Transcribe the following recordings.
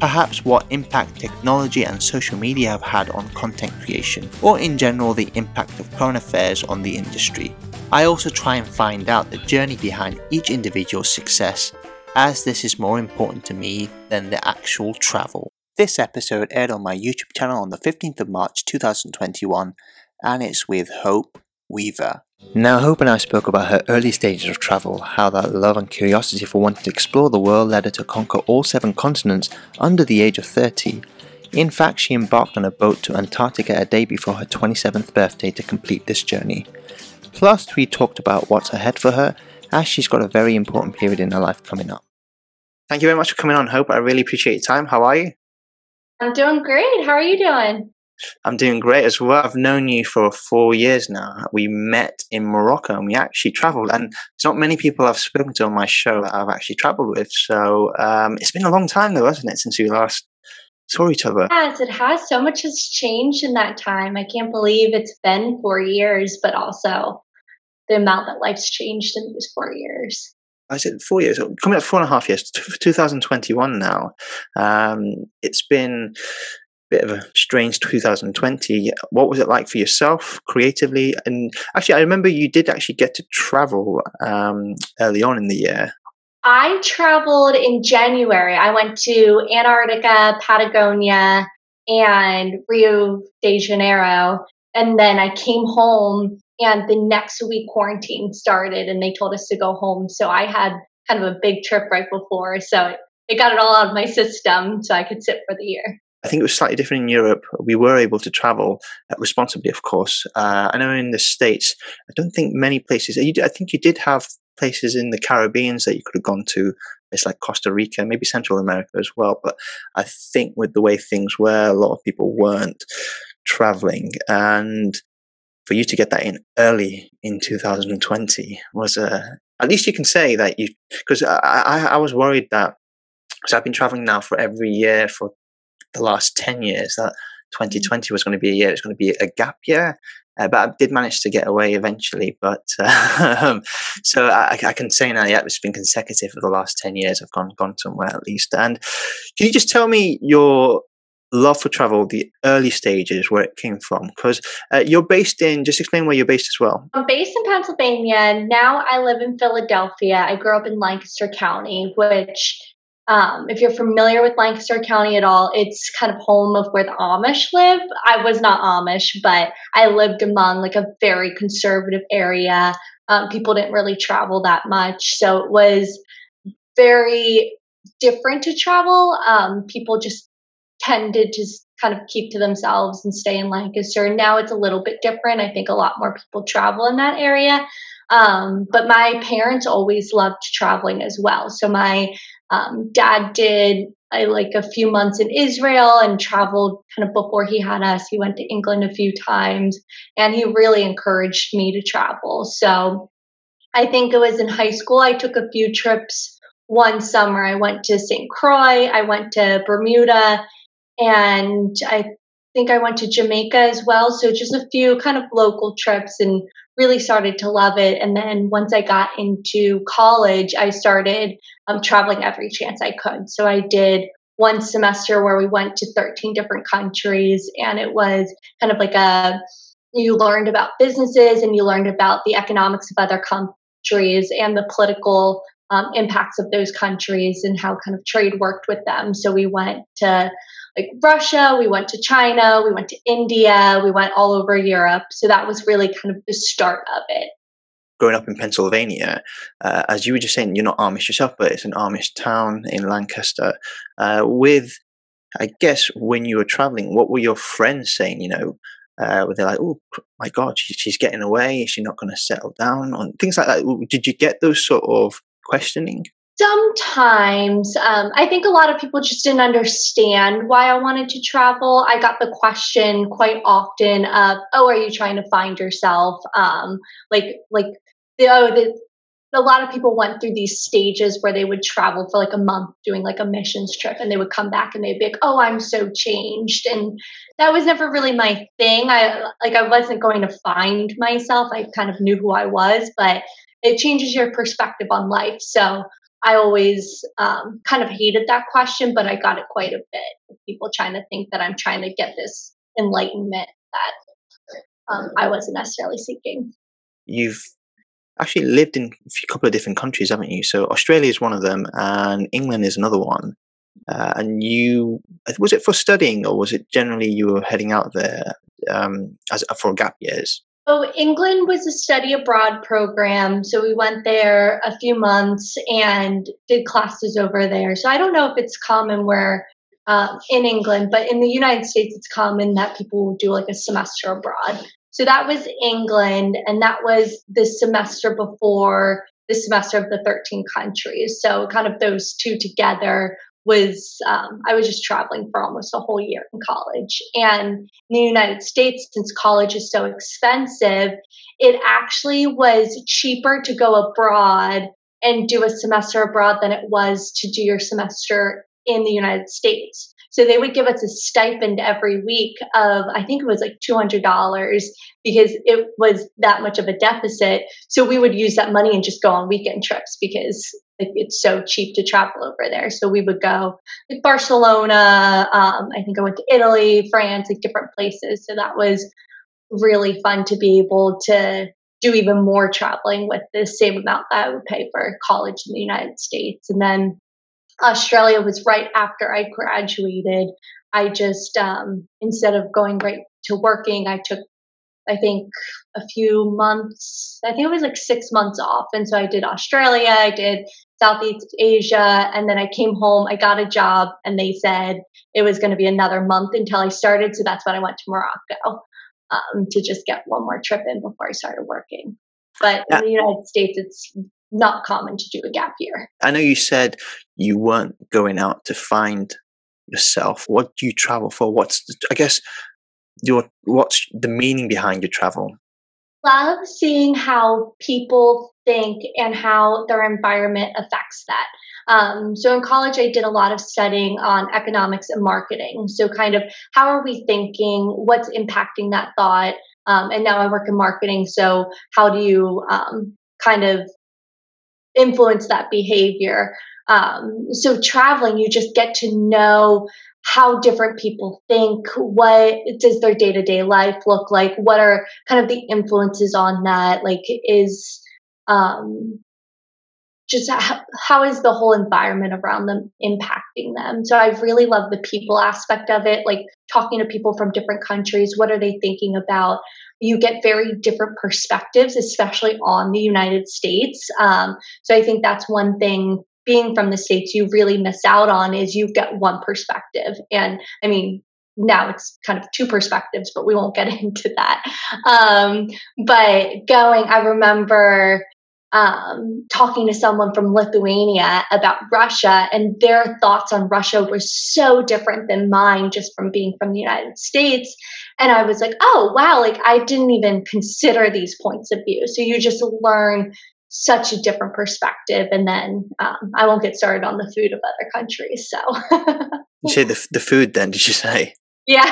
perhaps what impact technology and social media have had on content creation, or in general the impact of current affairs on the industry. I also try and find out the journey behind each individual's success, as this is more important to me than the actual travel. This episode aired on my YouTube channel on the 15th of March 2021, and it's with Hope Weaver. Now, Hope and I spoke about her early stages of travel, how that love and curiosity for wanting to explore the world led her to conquer all seven continents under the age of 30. In fact, she embarked on a boat to Antarctica a day before her 27th birthday to complete this journey. Plus, we talked about what's ahead for her, as she's got a very important period in her life coming up. Thank you very much for coming on, Hope. I really appreciate your time. How are you? I'm doing great. How are you doing? I'm doing great as well. I've known you for four years now. We met in Morocco and we actually traveled. And it's not many people I've spoken to on my show that I've actually traveled with. So um, it's been a long time though, hasn't it, since we last saw each other? Yes, it has. So much has changed in that time. I can't believe it's been four years, but also the amount that life's changed in those four years. I said four years, coming up four and a half years, 2021 now. Um, it's been bit of a strange 2020. What was it like for yourself creatively? And actually, I remember you did actually get to travel um, early on in the year. I traveled in January. I went to Antarctica, Patagonia, and Rio de Janeiro. And then I came home, and the next week quarantine started, and they told us to go home. So I had kind of a big trip right before. So it got it all out of my system so I could sit for the year. I think it was slightly different in Europe. We were able to travel uh, responsibly, of course. Uh, I know in the States, I don't think many places, I think you did have places in the Caribbean that you could have gone to. It's like Costa Rica, maybe Central America as well. But I think with the way things were, a lot of people weren't traveling. And for you to get that in early in 2020 was a, uh, at least you can say that you, because I, I, I was worried that so I've been traveling now for every year for the last 10 years that 2020 was going to be a year, it's going to be a gap year. Uh, but I did manage to get away eventually. But uh, so I, I, can say now, yeah, it's been consecutive for the last 10 years. I've gone, gone somewhere at least. And can you just tell me your love for travel, the early stages where it came from? Because uh, you're based in, just explain where you're based as well. I'm based in Pennsylvania. Now I live in Philadelphia. I grew up in Lancaster County, which um, if you're familiar with Lancaster County at all, it's kind of home of where the Amish live. I was not Amish, but I lived among like a very conservative area. Um, people didn't really travel that much, so it was very different to travel. Um, people just tended to kind of keep to themselves and stay in Lancaster. Now it's a little bit different. I think a lot more people travel in that area. Um, but my parents always loved traveling as well. So my um, dad did I, like a few months in Israel and traveled kind of before he had us. He went to England a few times and he really encouraged me to travel. So I think it was in high school, I took a few trips. One summer, I went to St. Croix, I went to Bermuda, and I think I went to Jamaica as well. So just a few kind of local trips and really started to love it. And then once I got into college, I started um, traveling every chance I could. So I did one semester where we went to 13 different countries, and it was kind of like a you learned about businesses and you learned about the economics of other countries and the political um, impacts of those countries and how kind of trade worked with them. So we went to like Russia, we went to China, we went to India, we went all over Europe. So that was really kind of the start of it. Growing up in Pennsylvania, uh, as you were just saying, you're not Amish yourself, but it's an Amish town in Lancaster. Uh, with, I guess, when you were traveling, what were your friends saying? You know, uh, were they like, "Oh my God, she, she's getting away? Is she not going to settle down?" On things like that. Did you get those sort of questioning? Sometimes. Um, I think a lot of people just didn't understand why I wanted to travel. I got the question quite often of, "Oh, are you trying to find yourself?" Um, like, like, oh, the, a lot of people went through these stages where they would travel for like a month doing like a missions trip and they would come back and they'd be like oh i'm so changed and that was never really my thing i like i wasn't going to find myself i kind of knew who i was but it changes your perspective on life so i always um, kind of hated that question but i got it quite a bit people trying to think that i'm trying to get this enlightenment that um, i wasn't necessarily seeking you've actually lived in a couple of different countries, haven't you? So Australia is one of them, and England is another one. Uh, and you was it for studying, or was it generally you were heading out there um, as for gap years? So England was a study abroad program. So we went there a few months and did classes over there. So I don't know if it's common where um, in England, but in the United States, it's common that people will do like a semester abroad. So that was England, and that was the semester before the semester of the 13 countries. So, kind of those two together was um, I was just traveling for almost a whole year in college. And in the United States, since college is so expensive, it actually was cheaper to go abroad and do a semester abroad than it was to do your semester in the United States. So they would give us a stipend every week of, I think it was like $200 because it was that much of a deficit. So we would use that money and just go on weekend trips because it's so cheap to travel over there. So we would go like Barcelona. Um, I think I went to Italy, France, like different places. So that was really fun to be able to do even more traveling with the same amount that I would pay for college in the United States. And then Australia was right after I graduated. I just, um, instead of going right to working, I took, I think, a few months, I think it was like six months off. And so I did Australia, I did Southeast Asia, and then I came home, I got a job, and they said it was going to be another month until I started. So that's when I went to Morocco um, to just get one more trip in before I started working. But in the United States, it's not common to do a gap year. I know you said you weren't going out to find yourself. What do you travel for? What's I guess your what's the meaning behind your travel? Love seeing how people think and how their environment affects that. Um, so in college, I did a lot of studying on economics and marketing. So kind of how are we thinking? What's impacting that thought? Um, and now I work in marketing. So how do you um, kind of influence that behavior. Um, so traveling, you just get to know how different people think. What does their day to day life look like? What are kind of the influences on that? Like, is um, just how, how is the whole environment around them impacting them? So I really love the people aspect of it, like talking to people from different countries. What are they thinking about? You get very different perspectives, especially on the United States. Um, so I think that's one thing being from the states you really miss out on is you get one perspective and i mean now it's kind of two perspectives but we won't get into that um, but going i remember um, talking to someone from Lithuania about Russia, and their thoughts on Russia were so different than mine just from being from the United States. And I was like, oh, wow, like I didn't even consider these points of view. So you just learn such a different perspective. And then um, I won't get started on the food of other countries. So you say the, the food then, did you say? Yeah.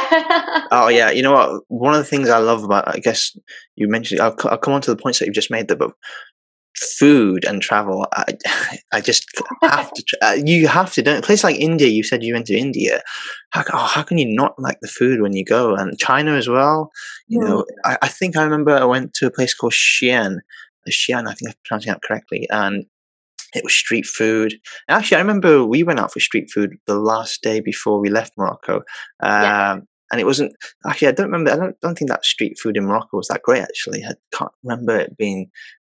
oh yeah. You know what? One of the things I love about, I guess you mentioned, I'll, I'll come on to the points that you've just made there, but food and travel, I, I just have to. Uh, you have to. Don't a place like India. You said you went to India. How, oh, how can you not like the food when you go? And China as well. You yeah. know, I, I, think I remember I went to a place called Xi'an. Xi'an, I think I'm pronouncing that correctly, and it was street food. Actually, I remember we went out for street food the last day before we left Morocco. Um, yeah and it wasn't actually i don't remember i don't, don't think that street food in morocco was that great actually i can't remember it being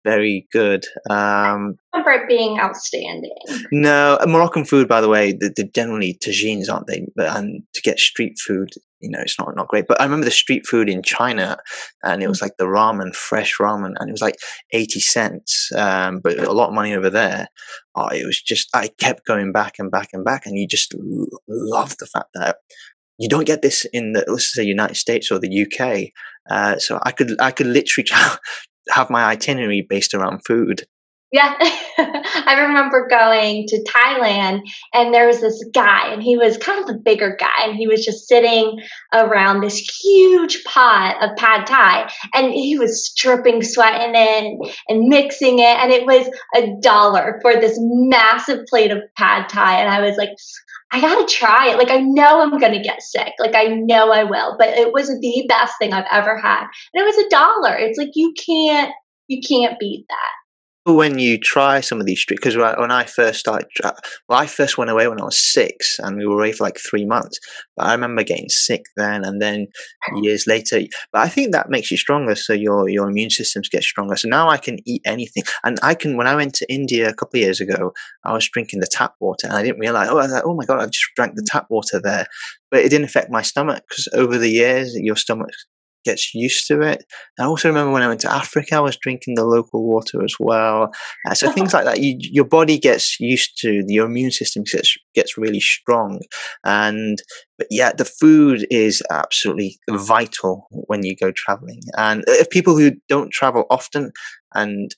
very good. Um, I remember it being outstanding. No, Moroccan food, by the way, they're, generally tagines, aren't they? And to get street food you know it's not not great but i remember the street food in china and it was like the ramen fresh ramen and it was like 80 cents um, but a lot of money over there oh, it was just i kept going back and back and back and you just love the fact that you don't get this in the let's say united states or the uk uh, so i could i could literally have my itinerary based around food. Yeah, I remember going to Thailand and there was this guy and he was kind of a bigger guy and he was just sitting around this huge pot of pad thai and he was dripping sweat in it and mixing it and it was a dollar for this massive plate of pad thai and I was like I gotta try it. Like I know I'm gonna get sick. Like I know I will. But it was the best thing I've ever had. And it was a dollar. It's like you can't you can't beat that when you try some of these street because when I first started, well, I first went away when I was six, and we were away for like three months. But I remember getting sick then, and then years later. But I think that makes you stronger, so your your immune systems get stronger. So now I can eat anything, and I can. When I went to India a couple of years ago, I was drinking the tap water, and I didn't realize. Oh, I was like, oh my god, I've just drank the tap water there, but it didn't affect my stomach because over the years, your stomach gets used to it. I also remember when I went to Africa, I was drinking the local water as well. Uh, so things like that, you, your body gets used to. Your immune system gets gets really strong, and but yeah, the food is absolutely vital when you go traveling. And if people who don't travel often and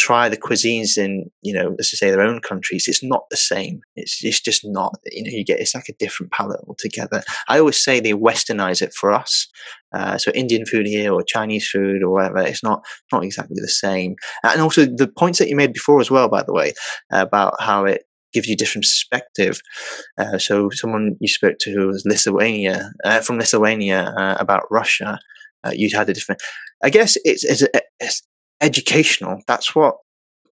try the cuisines in you know let's say their own countries it's not the same it's, it's just not you know you get it's like a different palate altogether i always say they westernize it for us uh, so indian food here or chinese food or whatever it's not not exactly the same and also the points that you made before as well by the way about how it gives you different perspective. Uh, so someone you spoke to who was Lithuania uh, from Lithuania uh, about Russia, uh, you had a different. I guess it's, it's, it's educational. That's what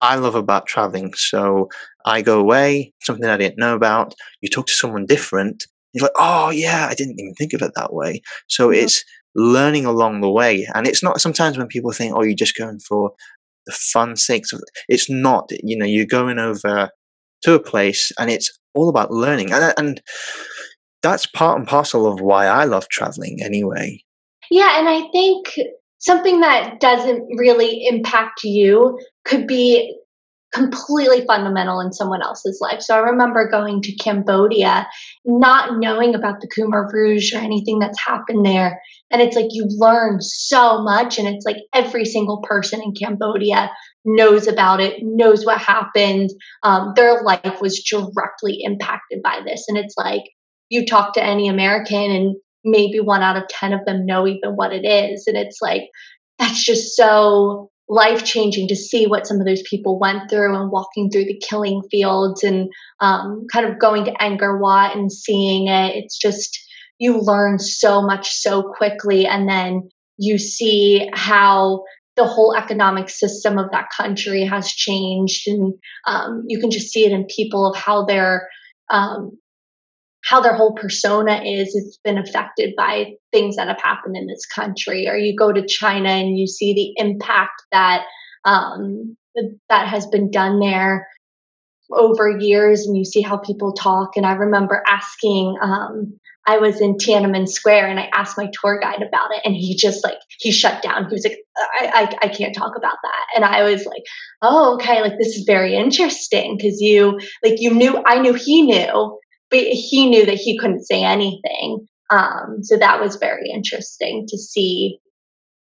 I love about traveling. So I go away, something I didn't know about. You talk to someone different. You're like, oh yeah, I didn't even think of it that way. So mm-hmm. it's learning along the way, and it's not sometimes when people think, oh, you're just going for the fun sake. It's not. You know, you're going over to a place, and it's all about learning, and and that's part and parcel of why I love traveling. Anyway. Yeah, and I think something that doesn't really impact you could be completely fundamental in someone else's life. So I remember going to Cambodia, not knowing about the Khmer Rouge or anything that's happened there. And it's like you learn so much, and it's like every single person in Cambodia knows about it, knows what happened. Um, their life was directly impacted by this. And it's like you talk to any American, and maybe one out of 10 of them know even what it is. And it's like, that's just so life changing to see what some of those people went through and walking through the killing fields and um, kind of going to Angkor Wat and seeing it. It's just, you learn so much so quickly. And then you see how the whole economic system of that country has changed. And um, you can just see it in people of how they're um, how their whole persona is it's been affected by things that have happened in this country or you go to china and you see the impact that um, that has been done there over years and you see how people talk and i remember asking um, i was in tiananmen square and i asked my tour guide about it and he just like he shut down. He was like I, I, I can't talk about that. And i was like oh okay like this is very interesting because you like you knew i knew he knew but he knew that he couldn't say anything. Um, so that was very interesting to see,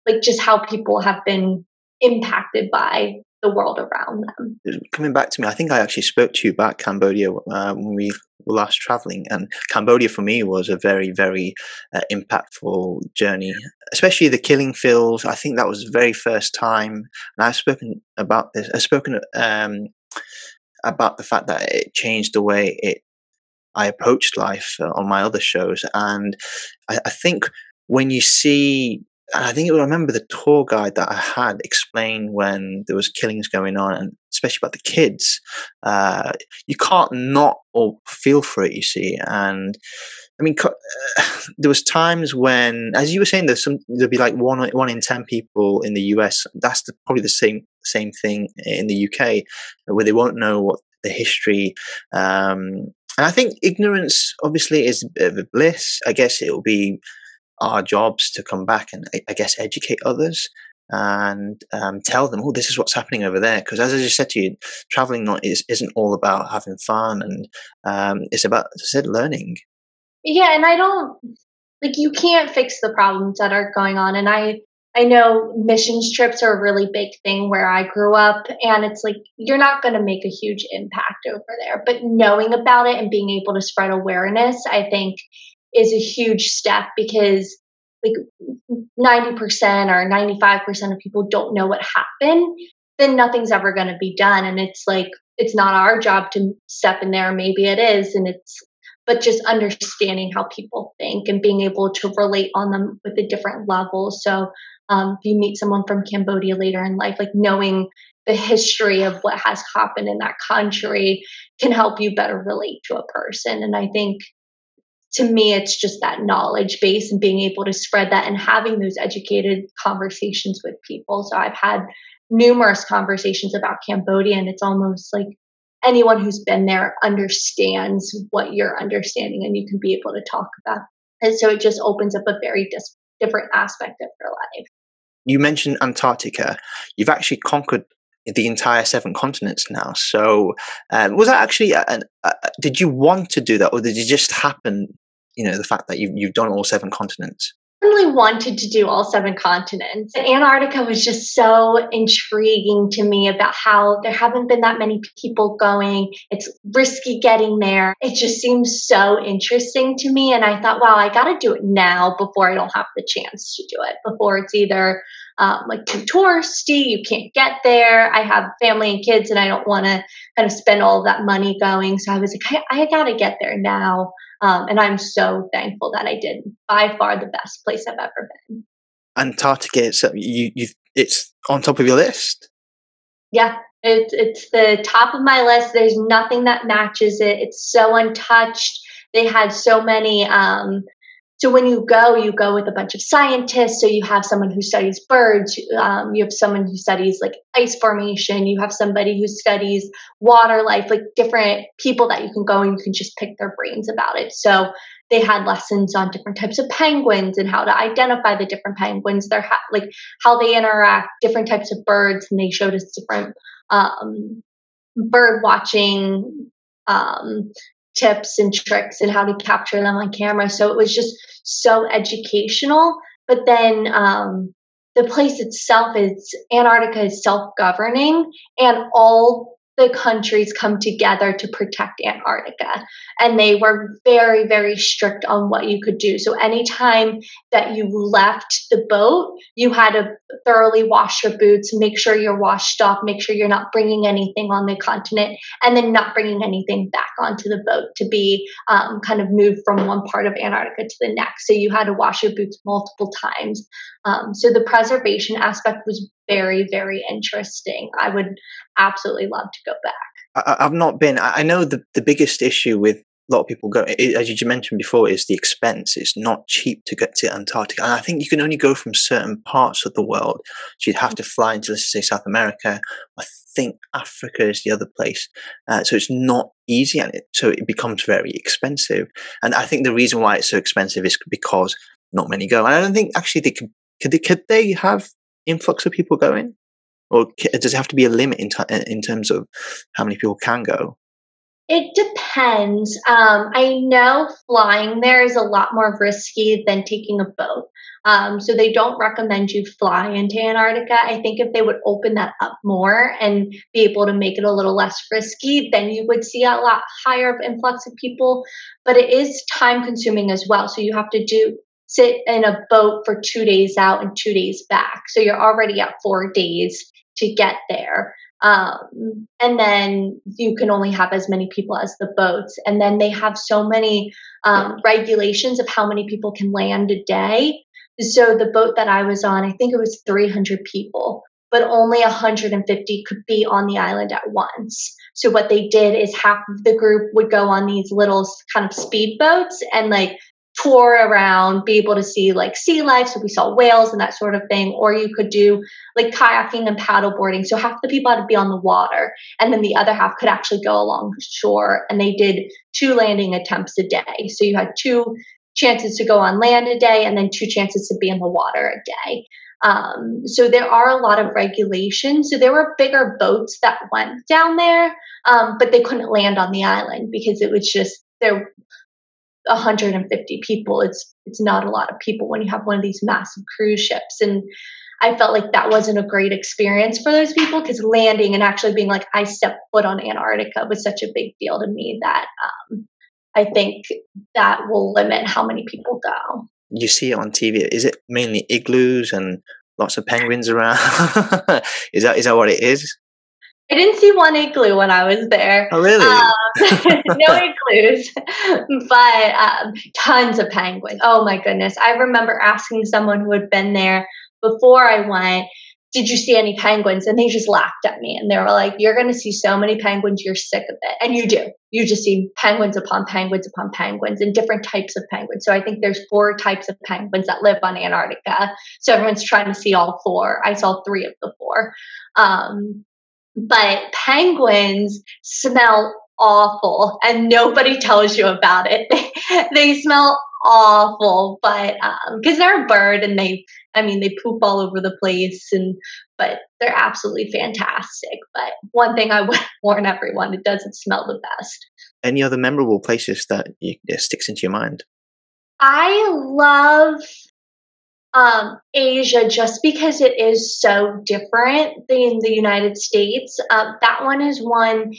like, just how people have been impacted by the world around them. Coming back to me, I think I actually spoke to you about Cambodia uh, when we were last traveling, and Cambodia for me was a very, very uh, impactful journey, especially the killing fields. I think that was the very first time, and I've spoken about this. I've spoken um, about the fact that it changed the way it I approached life uh, on my other shows. And I, I think when you see I think I remember the tour guide that I had explain when there was killings going on, and especially about the kids. Uh, you can't not or feel for it, you see. And I mean, there was times when, as you were saying, there's some there'll be like one one in ten people in the US. That's the, probably the same same thing in the UK, where they won't know what the history. Um, and I think ignorance obviously is a bit of a bliss. I guess it will be our jobs to come back and I guess educate others and um, tell them, oh, this is what's happening over there. Because as I just said to you, traveling not is, isn't all about having fun, and um, it's about, as I said, learning. Yeah, and I don't like you can't fix the problems that are going on, and I I know missions trips are a really big thing where I grew up, and it's like you're not going to make a huge impact over there, but knowing about it and being able to spread awareness, I think, is a huge step because like 90% or 95% of people don't know what happened, then nothing's ever going to be done. And it's like, it's not our job to step in there. Maybe it is. And it's, but just understanding how people think and being able to relate on them with a different level. So, um, if you meet someone from Cambodia later in life, like knowing the history of what has happened in that country can help you better relate to a person. And I think to me, it's just that knowledge base and being able to spread that and having those educated conversations with people. So I've had numerous conversations about Cambodia, and it's almost like anyone who's been there understands what you're understanding, and you can be able to talk about. And so it just opens up a very dis- different aspect of your life. You mentioned Antarctica. You've actually conquered the entire seven continents now. So, um, was that actually? An, did you want to do that, or did it just happen? You know, the fact that you've you've done all seven continents. I really wanted to do all seven continents. Antarctica was just so intriguing to me about how there haven't been that many people going. It's risky getting there. It just seems so interesting to me. And I thought, wow, I got to do it now before I don't have the chance to do it, before it's either um, like too touristy, you can't get there. I have family and kids, and I don't want to kind of spend all that money going. So I was like, I, I got to get there now. Um, and I'm so thankful that I did. By far the best place I've ever been. Antarctica, it's, you, you, it's on top of your list. Yeah, it's it's the top of my list. There's nothing that matches it. It's so untouched. They had so many um, so when you go, you go with a bunch of scientists. So you have someone who studies birds, um, you have someone who studies like ice formation, you have somebody who studies water life, like different people that you can go and you can just pick their brains about it. So they had lessons on different types of penguins and how to identify the different penguins, their ha- like how they interact, different types of birds, and they showed us different um, bird watching um, tips and tricks and how to capture them on camera. So it was just so educational. But then um, the place itself is Antarctica is self governing, and all the countries come together to protect Antarctica. And they were very, very strict on what you could do. So anytime that you left the boat, you had to thoroughly wash your boots, make sure you're washed off, make sure you're not bringing anything on the continent, and then not bringing anything back onto the boat to be um, kind of moved from one part of Antarctica to the next. So you had to wash your boots multiple times. Um, so the preservation aspect was very, very interesting. I would absolutely love to go back. I, have not been. I know the, the biggest issue with a lot of people go, as you mentioned before, is the expense. It's not cheap to get to Antarctica. And I think you can only go from certain parts of the world. So you'd have to fly into, let's say, South America. I think Africa is the other place. Uh, so it's not easy and it, so it becomes very expensive. And I think the reason why it's so expensive is because not many go. And I don't think actually they could, could they, could they have influx of people going? Or does it have to be a limit in, t- in terms of how many people can go? It depends. Um, I know flying there is a lot more risky than taking a boat. Um, so they don't recommend you fly into Antarctica. I think if they would open that up more and be able to make it a little less risky, then you would see a lot higher influx of people. But it is time consuming as well. So you have to do sit in a boat for two days out and two days back. So you're already at four days to get there. Um, and then you can only have as many people as the boats. And then they have so many um, regulations of how many people can land a day. So the boat that I was on, I think it was 300 people, but only 150 could be on the island at once. So what they did is half of the group would go on these little kind of speed boats and like tour around, be able to see like sea life. So we saw whales and that sort of thing. Or you could do like kayaking and paddleboarding. So half the people had to be on the water, and then the other half could actually go along shore. And they did two landing attempts a day. So you had two chances to go on land a day and then two chances to be in the water a day. Um, so there are a lot of regulations. So there were bigger boats that went down there, um, but they couldn't land on the island because it was just there. 150 people. It's it's not a lot of people when you have one of these massive cruise ships, and I felt like that wasn't a great experience for those people because landing and actually being like I stepped foot on Antarctica was such a big deal to me that um, I think that will limit how many people go you see it on TV. Is it mainly igloos and lots of penguins around? is that is that what it is? I didn't see one igloo when I was there. Oh, really? Um, no igloos, but um, tons of penguins. Oh my goodness! I remember asking someone who had been there before I went did you see any penguins? And they just laughed at me and they were like, you're going to see so many penguins, you're sick of it. And you do. You just see penguins upon penguins upon penguins and different types of penguins. So I think there's four types of penguins that live on Antarctica. So everyone's trying to see all four. I saw three of the four. Um, but penguins smell awful and nobody tells you about it. they smell awful, but because um, they're a bird and they, I mean, they poop all over the place, and but they're absolutely fantastic. But one thing I would warn everyone: it doesn't smell the best. Any other memorable places that you, that sticks into your mind? I love um, Asia just because it is so different than the United States. Um, that one is one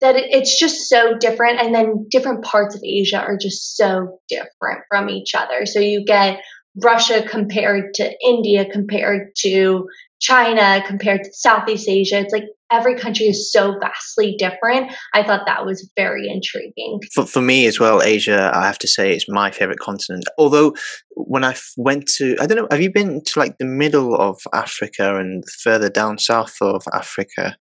that it's just so different and then different parts of asia are just so different from each other so you get russia compared to india compared to china compared to southeast asia it's like every country is so vastly different i thought that was very intriguing for, for me as well asia i have to say it's my favorite continent although when i went to i don't know have you been to like the middle of africa and further down south of africa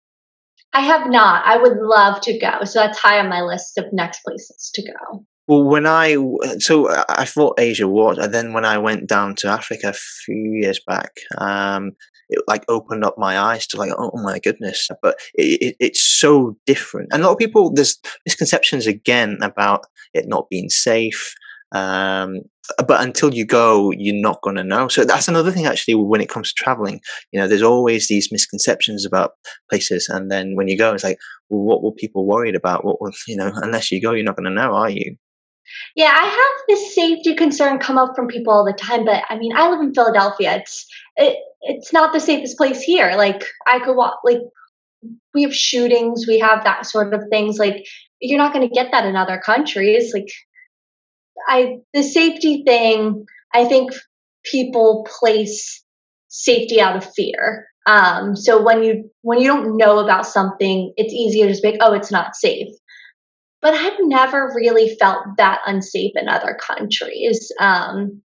I have not. I would love to go. So that's high on my list of next places to go. Well, when I so I thought Asia was, and then when I went down to Africa a few years back, um, it like opened up my eyes to like, oh my goodness! But it, it, it's so different, and a lot of people there's misconceptions again about it not being safe. Um, but until you go, you're not going to know. So that's another thing, actually, when it comes to traveling. You know, there's always these misconceptions about places, and then when you go, it's like, well, what were people worried about? What will you know? Unless you go, you're not going to know, are you? Yeah, I have this safety concern come up from people all the time, but I mean, I live in Philadelphia. It's it, it's not the safest place here. Like I could walk, like we have shootings, we have that sort of things. Like you're not going to get that in other countries. Like I the safety thing, I think people place safety out of fear. Um, so when you when you don't know about something, it's easier to just be like, oh, it's not safe. But I've never really felt that unsafe in other countries. Um,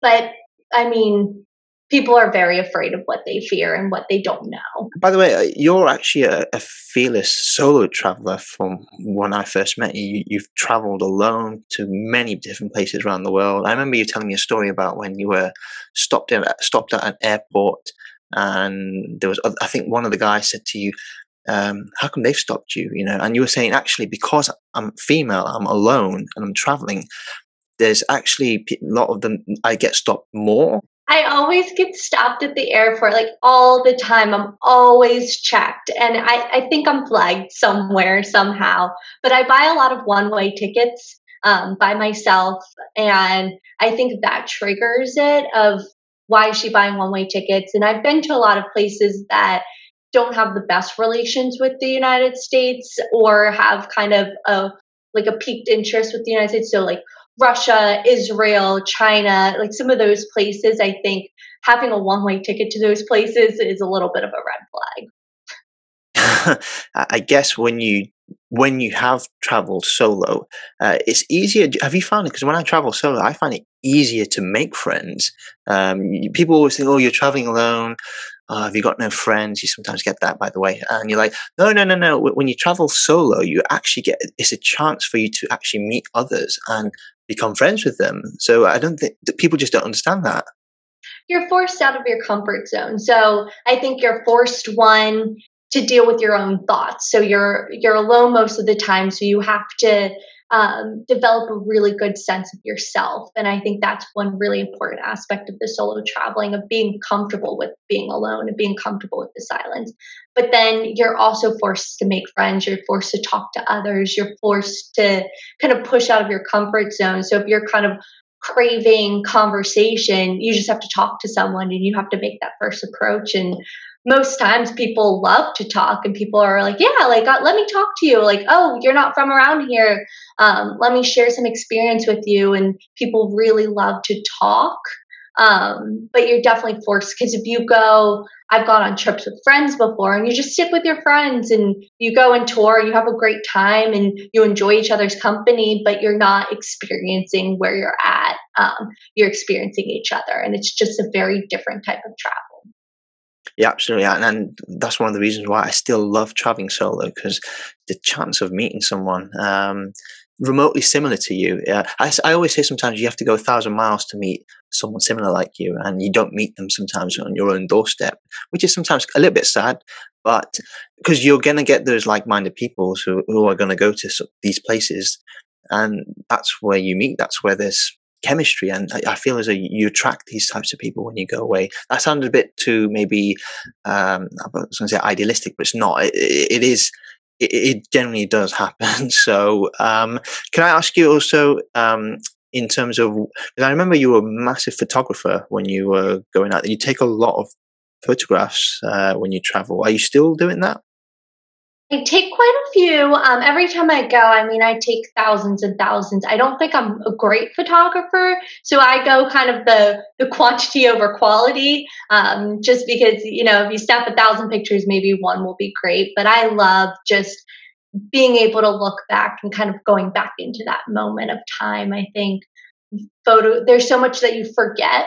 but I mean, people are very afraid of what they fear and what they don't know. By the way, uh, you're actually a, a fearless solo traveler from when I first met you. You've traveled alone to many different places around the world. I remember you telling me a story about when you were stopped at, stopped at an airport and there was, I think one of the guys said to you, um, how come they've stopped you? You know, and you were saying actually because I'm female, I'm alone and I'm traveling. There's actually a lot of them. I get stopped more I always get stopped at the airport, like all the time. I'm always checked. And I, I think I'm flagged somewhere, somehow. But I buy a lot of one way tickets um, by myself. And I think that triggers it of why is she buying one way tickets? And I've been to a lot of places that don't have the best relations with the United States or have kind of a like a peaked interest with the United States. So like Russia, Israel, China, like some of those places, I think having a one way ticket to those places is a little bit of a red flag. I guess when you when you have traveled solo, uh, it's easier. Have you found it? Because when I travel solo, I find it easier to make friends. Um, people always think, "Oh, you're traveling alone oh, have you got no friends? You sometimes get that, by the way. And you're like, no, no, no, no. When you travel solo, you actually get, it's a chance for you to actually meet others and become friends with them. So I don't think people just don't understand that. You're forced out of your comfort zone. So I think you're forced one to deal with your own thoughts. So you're you're alone most of the time. So you have to um, develop a really good sense of yourself. And I think that's one really important aspect of the solo traveling of being comfortable with being alone and being comfortable with the silence. But then you're also forced to make friends, you're forced to talk to others, you're forced to kind of push out of your comfort zone. So if you're kind of craving conversation, you just have to talk to someone and you have to make that first approach. And most times people love to talk and people are like yeah like uh, let me talk to you. Like oh you're not from around here. Um, let me share some experience with you. And people really love to talk. Um, but you're definitely forced because if you go i've gone on trips with friends before and you just sit with your friends and you go and tour you have a great time and you enjoy each other's company but you're not experiencing where you're at um, you're experiencing each other and it's just a very different type of travel yeah, absolutely, and, and that's one of the reasons why I still love traveling solo because the chance of meeting someone um, remotely similar to you. Uh, I, I always say sometimes you have to go a thousand miles to meet someone similar like you, and you don't meet them sometimes on your own doorstep, which is sometimes a little bit sad. But because you're going to get those like-minded people who, who are going to go to these places, and that's where you meet. That's where there's chemistry and I, feel as though you attract these types of people when you go away. That sounded a bit too maybe um, i was going to say idealistic but it's not. It, it is it, it, generally does happen. So um, can i ask you also um, in terms of i remember you were a massive photographer when you were going out you take a lot of photographs uh, when you travel. Are you still doing that I take quite a few. Um, every time I go, I mean, I take thousands and thousands. I don't think I'm a great photographer, so I go kind of the the quantity over quality. Um, just because you know, if you snap a thousand pictures, maybe one will be great. But I love just being able to look back and kind of going back into that moment of time. I think photo. There's so much that you forget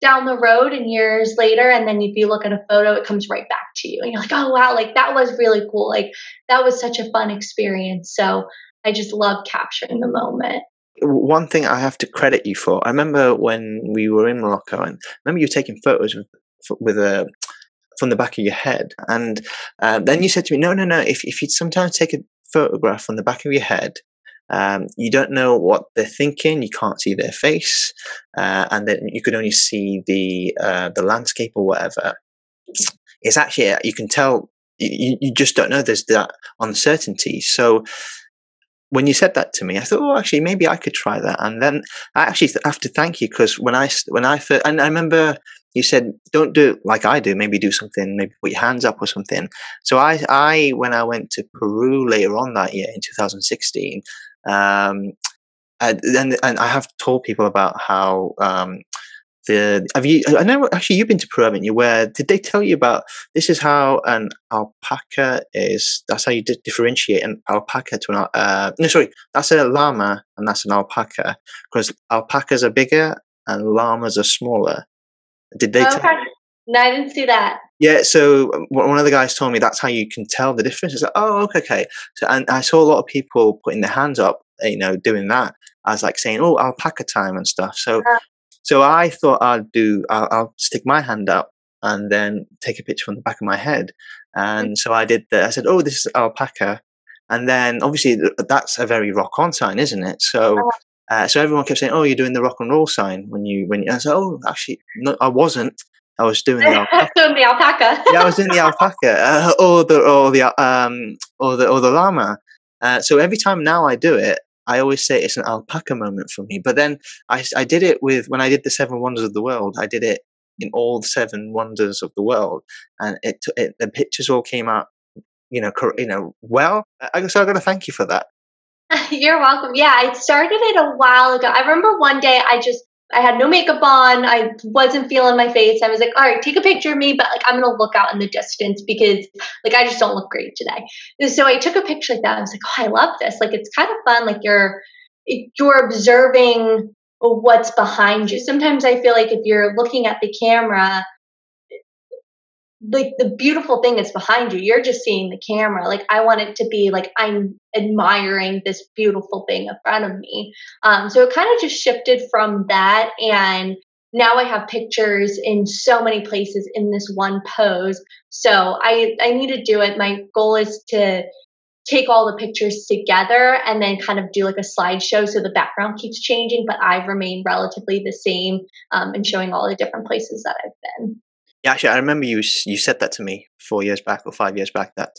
down the road and years later and then if you look at a photo it comes right back to you. And you're like oh wow like that was really cool. Like that was such a fun experience. So i just love capturing the moment. One thing i have to credit you for i remember when we were in morocco and I remember you taking photos with, with a from the back of your head and uh, then you said to me no no no if, if you'd sometimes take a photograph from the back of your head um, you don't know what they're thinking. You can't see their face, uh, and then you can only see the uh, the landscape or whatever. It's actually you can tell. You, you just don't know. There's that uncertainty. So when you said that to me, I thought, oh, actually, maybe I could try that. And then I actually have to thank you because when I when I first, and I remember you said, don't do it like I do. Maybe do something. Maybe put your hands up or something. So I, I when I went to Peru later on that year in 2016, um, and, and, and I have told people about how um, the have you I know actually you've been to Peru, haven't you? Where did they tell you about this is how an alpaca is? That's how you differentiate an alpaca to an uh, no sorry that's a llama and that's an alpaca because alpacas are bigger and llamas are smaller. Did they? Okay. Tell- no, I didn't see that. Yeah, so one of the guys told me that's how you can tell the difference. It's like, oh, okay, okay. So, and I saw a lot of people putting their hands up, you know, doing that as like saying, oh, alpaca time and stuff. So, uh, so I thought I'd do, I'll, I'll, stick my hand up and then take a picture from the back of my head. And mm-hmm. so I did that. I said, oh, this is alpaca. And then obviously that's a very rock on sign, isn't it? So, uh-huh. uh, so everyone kept saying, "Oh, you're doing the rock and roll sign when you when you." I said, "Oh, actually, no, I wasn't. I was doing the alpaca. the alpaca. yeah, I was doing the alpaca uh, or the or the um or the or the llama. Uh, so every time now I do it, I always say it's an alpaca moment for me. But then I I did it with when I did the seven wonders of the world. I did it in all the seven wonders of the world, and it, it the pictures all came out, you know, you know, well. I, so I got to thank you for that. You're welcome. Yeah, I started it a while ago. I remember one day I just I had no makeup on. I wasn't feeling my face. I was like, all right, take a picture of me, but like I'm gonna look out in the distance because like I just don't look great today. And so I took a picture like that. I was like, oh, I love this. Like it's kind of fun. Like you're you're observing what's behind you. Sometimes I feel like if you're looking at the camera, like the beautiful thing is behind you. You're just seeing the camera. Like I want it to be like I'm admiring this beautiful thing in front of me. Um, so it kind of just shifted from that, and now I have pictures in so many places in this one pose. So I I need to do it. My goal is to take all the pictures together and then kind of do like a slideshow so the background keeps changing, but I've remained relatively the same um, and showing all the different places that I've been. Actually, I remember you you said that to me four years back or five years back that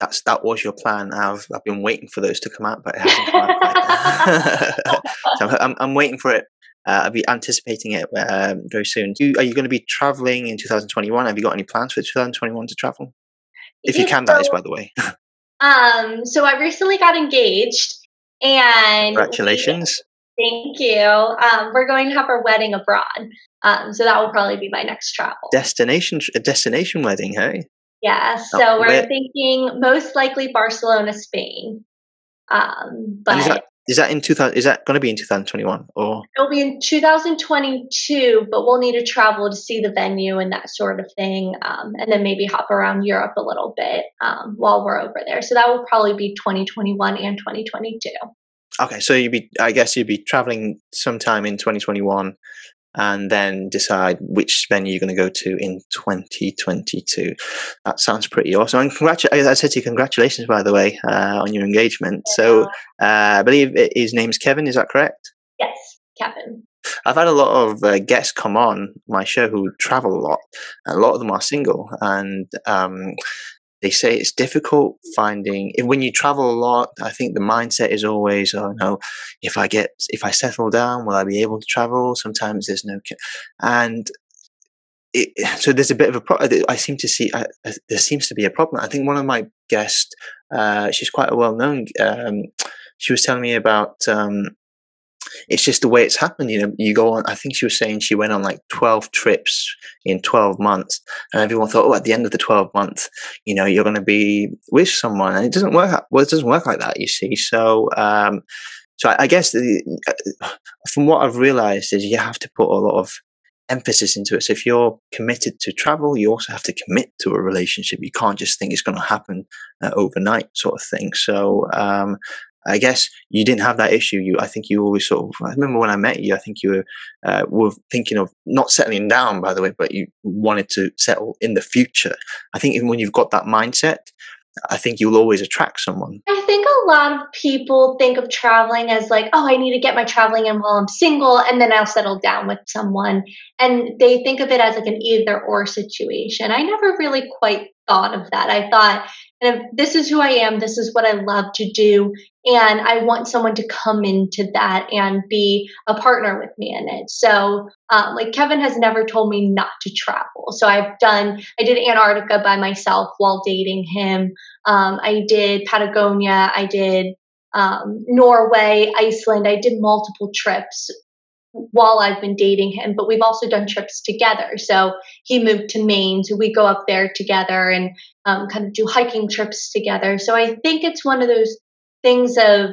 that's that was your plan. I've I've been waiting for those to come out, but it hasn't come out. so I'm I'm waiting for it. Uh, I'll be anticipating it um, very soon. You, are you going to be traveling in 2021? Have you got any plans for 2021 to travel? If you can, so, that is, by the way. um. So I recently got engaged, and congratulations. Thank you. Um, we're going to have our wedding abroad. Um, so that will probably be my next travel. Destination, a destination wedding, hey? Yeah. So oh, we're where? thinking most likely Barcelona, Spain. Um, but is that, is that in 2000? Is that going to be in 2021 or? It'll be in 2022, but we'll need to travel to see the venue and that sort of thing, um, and then maybe hop around Europe a little bit um, while we're over there. So that will probably be 2021 and 2022. Okay, so you'd be, I guess you'd be traveling sometime in 2021 and then decide which venue you're going to go to in 2022. That sounds pretty awesome. And congratulations, I said to you, congratulations, by the way, uh, on your engagement. Yeah. So uh, I believe his name's Kevin, is that correct? Yes, Kevin. I've had a lot of uh, guests come on my show who travel a lot. A lot of them are single, and um, they say it's difficult finding when you travel a lot i think the mindset is always oh no if i get if i settle down will i be able to travel? Sometimes there's no and it, so there's a bit of a problem i seem to see uh, there seems to be a problem. I think one of my guests uh, she's quite a well-known um, she was telling me about um, it's just the way it's happened. You know, you go on. I think she was saying she went on like twelve trips in twelve months, and everyone thought, oh, at the end of the twelve months, you know, you're going to be with someone, and it doesn't work. Well, it doesn't work like that. You see, so. Um, so I, I guess the, uh, from what I've realized is you have to put a lot of emphasis into it. So if you're committed to travel, you also have to commit to a relationship. You can't just think it's going to happen uh, overnight, sort of thing. So um, I guess you didn't have that issue. You, I think you always sort of. I remember when I met you. I think you were uh, were thinking of not settling down, by the way, but you wanted to settle in the future. I think even when you've got that mindset, I think you'll always attract someone. I think a lot of people think of traveling as like, oh, I need to get my traveling in while I'm single and then I'll settle down with someone. And they think of it as like an either or situation. I never really quite thought of that. I thought, this is who I am, this is what I love to do, and I want someone to come into that and be a partner with me in it. So, um, like Kevin has never told me not to travel. So I've done, I did Antarctica by myself while dating him. Um, I did Patagonia. I did um, Norway, Iceland. I did multiple trips while I've been dating him, but we've also done trips together. So he moved to Maine, so we go up there together and um, kind of do hiking trips together. So I think it's one of those things of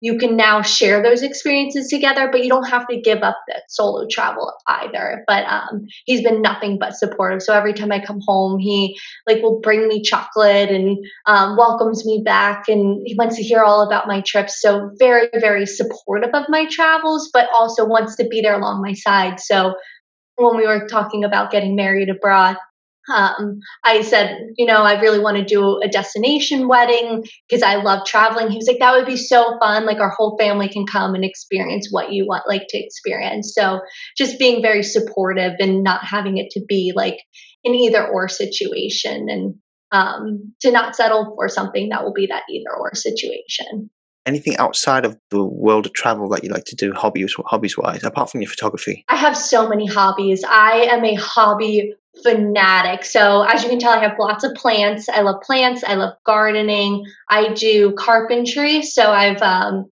you can now share those experiences together, but you don't have to give up that solo travel either. But um, he's been nothing but supportive. So every time I come home, he like will bring me chocolate and um, welcomes me back, and he wants to hear all about my trips. So very, very supportive of my travels, but also wants to be there along my side. So when we were talking about getting married abroad, um, I said, you know, I really want to do a destination wedding because I love traveling. He was like, that would be so fun. Like our whole family can come and experience what you want, like to experience. So just being very supportive and not having it to be like an either or situation and um, to not settle for something that will be that either or situation. Anything outside of the world of travel that you like to do, hobbies hobbies wise, apart from your photography? I have so many hobbies. I am a hobby fanatic. So, as you can tell, I have lots of plants. I love plants. I love gardening. I do carpentry. So, I've um,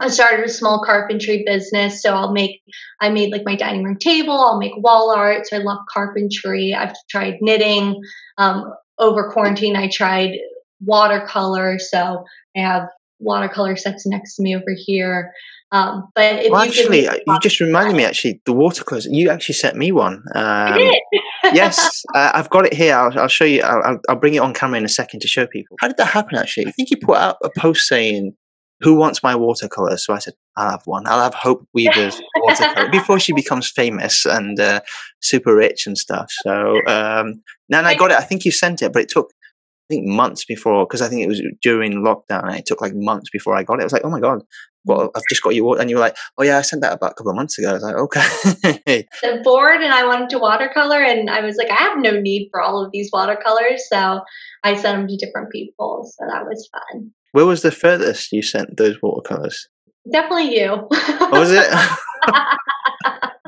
I started a small carpentry business. So, I'll make I made like my dining room table. I'll make wall art. So, I love carpentry. I've tried knitting. Um, over quarantine, I tried watercolor. So, I have watercolor sets next to me over here. Um, but well, you actually, uh, you just reminded me. Actually, the watercolors. You actually sent me one. Um, I did. yes, uh, I've got it here. I'll, I'll show you. I'll, I'll, bring it on camera in a second to show people. How did that happen? Actually, I think you put out a post saying, "Who wants my watercolor?" So I said, "I'll have one. I'll have Hope Weaver's watercolor before she becomes famous and uh, super rich and stuff." So um, now I got it. I think you sent it, but it took I think months before, because I think it was during lockdown. And it took like months before I got it. I was like, oh my god, well, mm. I've just got you. And you were like, oh yeah, I sent that about a couple of months ago. I was like, okay. I'm bored, and I wanted to watercolor, and I was like, I have no need for all of these watercolors, so I sent them to different people. So that was fun. Where was the furthest you sent those watercolors? Definitely you. Oh, was it?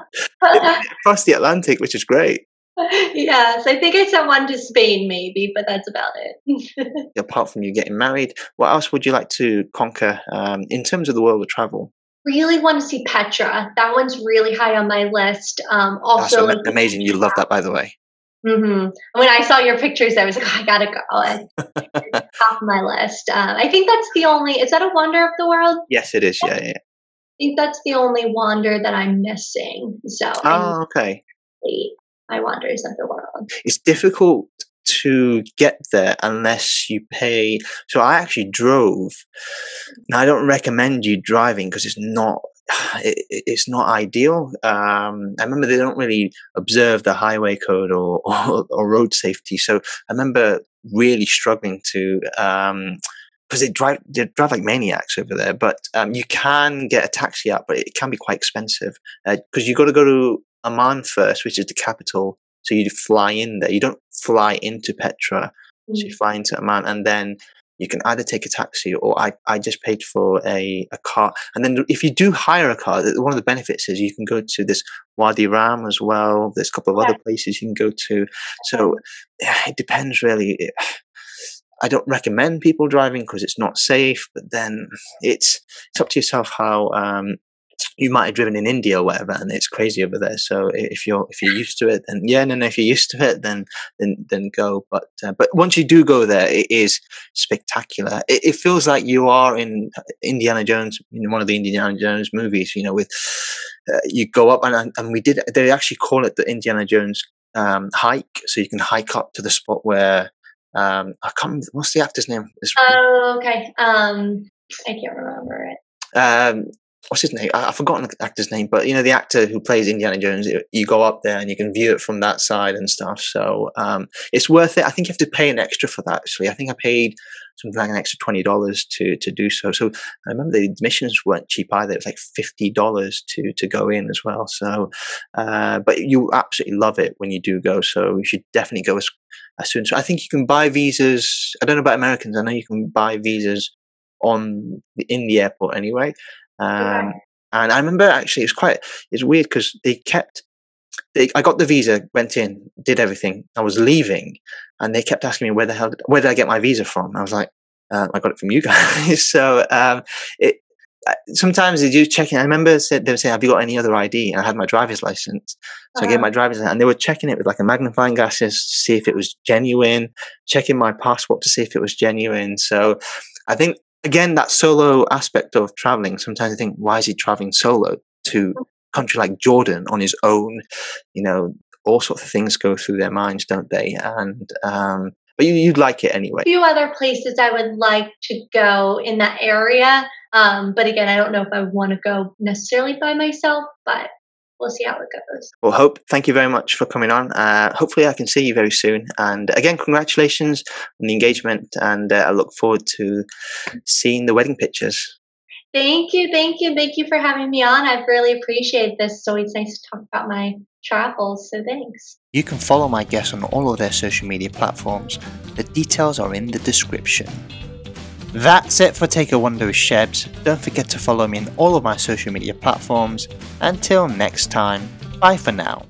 Across the Atlantic, which is great yes, I think I sent one to Spain, maybe, but that's about it. Apart from you getting married, what else would you like to conquer um, in terms of the world of travel? Really want to see Petra. That one's really high on my list. Um, also, oh, amazing! You love that, by the way. Mm-hmm. When I saw your pictures, I was like, oh, I gotta go. top of my list. Um, I think that's the only. Is that a wonder of the world? Yes, it is. Yeah, yeah. I think that's the only wonder that I'm missing. So. Oh, okay. My wonders of the world. It's difficult to get there unless you pay. So I actually drove. Now I don't recommend you driving because it's not. It, it's not ideal. Um, I remember they don't really observe the highway code or, or, or road safety. So I remember really struggling to um, because they drive they drive like maniacs over there. But um, you can get a taxi out, but it can be quite expensive because uh, you got to go to Amman first, which is the capital. So you fly in there. You don't fly into Petra. Mm. So you mm. fly into Amman, and then you can either take a taxi or I, I just paid for a, a car. And then if you do hire a car, one of the benefits is you can go to this Wadi Rum as well. There's a couple of yeah. other places you can go to. So it depends really. I don't recommend people driving because it's not safe, but then it's it's up to yourself how um, you might have driven in India or whatever, and it's crazy over there. So if you're if you're used to it, then yeah, no, no. If you're used to it, then then then go. But uh, but once you do go there, it is spectacular. It, it, feels like you are in Indiana Jones, in one of the Indiana Jones movies. You know, with uh, you go up and and we did. They actually call it the Indiana Jones um, hike, so you can hike up to the spot where um, I can't. Remember, what's the actor's name? Oh, okay. Um, I can't remember it. Um, what's his name? I, have forgotten the actor's name, but you know the actor who plays Indiana Jones. You go up there and you can view it from that side and stuff. So um, it's worth it. I think you have to pay an extra for that. Actually, I think I paid something like an extra twenty dollars to to do so. So I remember the admissions weren't cheap either. It was like fifty dollars to to go in as well. So, uh, but you absolutely love it when you do go. So you should definitely go as, as soon. So I think you can buy visas. I don't know about Americans. I know you can buy visas on in the airport anyway. Um, And I remember actually, it was quite, it's weird because they kept, they, I got the visa, went in, did everything. I was leaving and they kept asking me where the hell, did, where did I get my visa from? I was like, uh, I got it from you guys. so um, it, sometimes they do checking. I remember said, they were saying, "Have you got any other ID?" And I had my driver's license, so uh-huh. I gave my uh-huh. driver's license, and they were checking it with like a magnifying glass to see if it was genuine, checking my passport to see if it was genuine. So I think again, that solo aspect of traveling, sometimes I think, why is he traveling solo to a country like Jordan on his own? You know, all sorts of things go through their minds, don't they? And, um, but you, would like it anyway. A few other places I would like to go in that area. Um, but again, I don't know if I want to go necessarily by myself, but we'll see how it goes. Well, Hope, thank you very much for coming on. Uh, hopefully, I can see you very soon. And again, congratulations on the engagement. And uh, I look forward to seeing the wedding pictures. Thank you, thank you, thank you for having me on. I've really appreciated this. So It's nice to talk about my travels, so thanks. You can follow my guests on all of their social media platforms. The details are in the description. That's it for Take a Wonder with Shebs. Don't forget to follow me on all of my social media platforms. Until next time, bye for now.